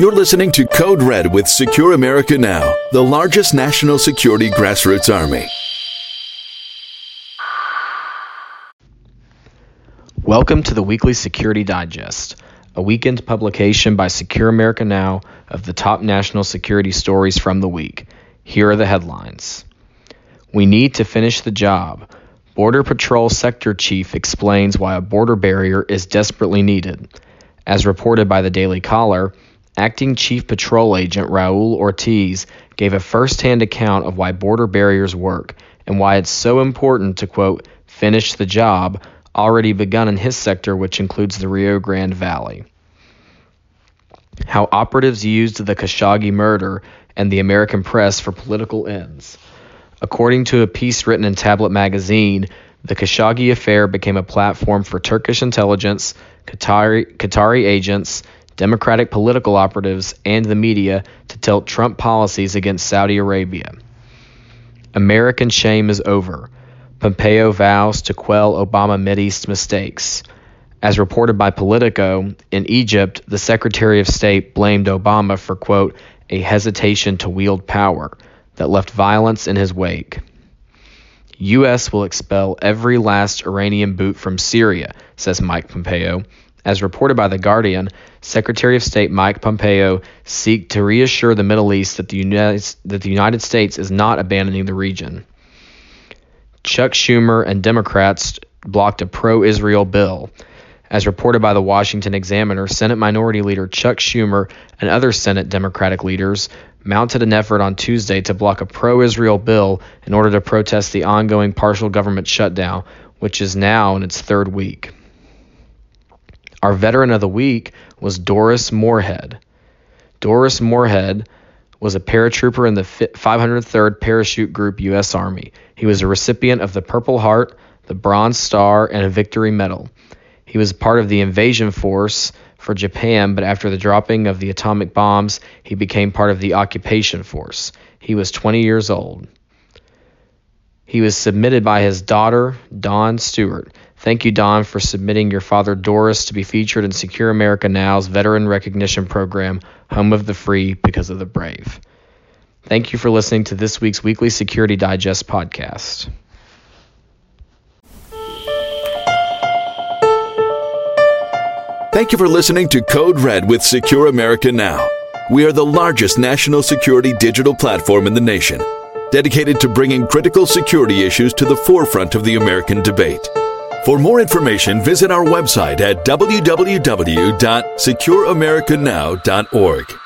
You're listening to Code Red with Secure America Now, the largest national security grassroots army. Welcome to the weekly Security Digest, a weekend publication by Secure America Now of the top national security stories from the week. Here are the headlines We need to finish the job. Border Patrol Sector Chief explains why a border barrier is desperately needed. As reported by the Daily Caller, Acting Chief Patrol Agent Raul Ortiz gave a first-hand account of why border barriers work and why it's so important to, quote, finish the job already begun in his sector, which includes the Rio Grande Valley. How operatives used the Khashoggi murder and the American press for political ends. According to a piece written in Tablet magazine, the Khashoggi affair became a platform for Turkish intelligence, Qatari, Qatari agents, Democratic political operatives, and the media to tilt Trump policies against Saudi Arabia. American shame is over. Pompeo vows to quell Obama Mideast mistakes. As reported by Politico, in Egypt, the Secretary of State blamed Obama for, quote, a hesitation to wield power that left violence in his wake. U.S. will expel every last Iranian boot from Syria, says Mike Pompeo, as reported by The Guardian, Secretary of State Mike Pompeo seek to reassure the Middle East that the, United, that the United States is not abandoning the region. Chuck Schumer and Democrats blocked a pro Israel bill. As reported by the Washington Examiner, Senate Minority Leader Chuck Schumer and other Senate Democratic leaders mounted an effort on Tuesday to block a pro Israel bill in order to protest the ongoing partial government shutdown, which is now in its third week. Our veteran of the week was Doris Moorhead. Doris Moorhead was a paratrooper in the 503rd Parachute Group U.S. Army. He was a recipient of the Purple Heart, the Bronze Star, and a Victory Medal. He was part of the invasion force for Japan, but after the dropping of the atomic bombs, he became part of the occupation force. He was 20 years old. He was submitted by his daughter, Dawn Stewart. Thank you, Dawn, for submitting your father, Doris, to be featured in Secure America Now's Veteran Recognition Program, Home of the Free because of the Brave. Thank you for listening to this week's weekly Security Digest podcast. Thank you for listening to Code Red with Secure America Now. We are the largest national security digital platform in the nation dedicated to bringing critical security issues to the forefront of the American debate. For more information, visit our website at www.secureamericanow.org.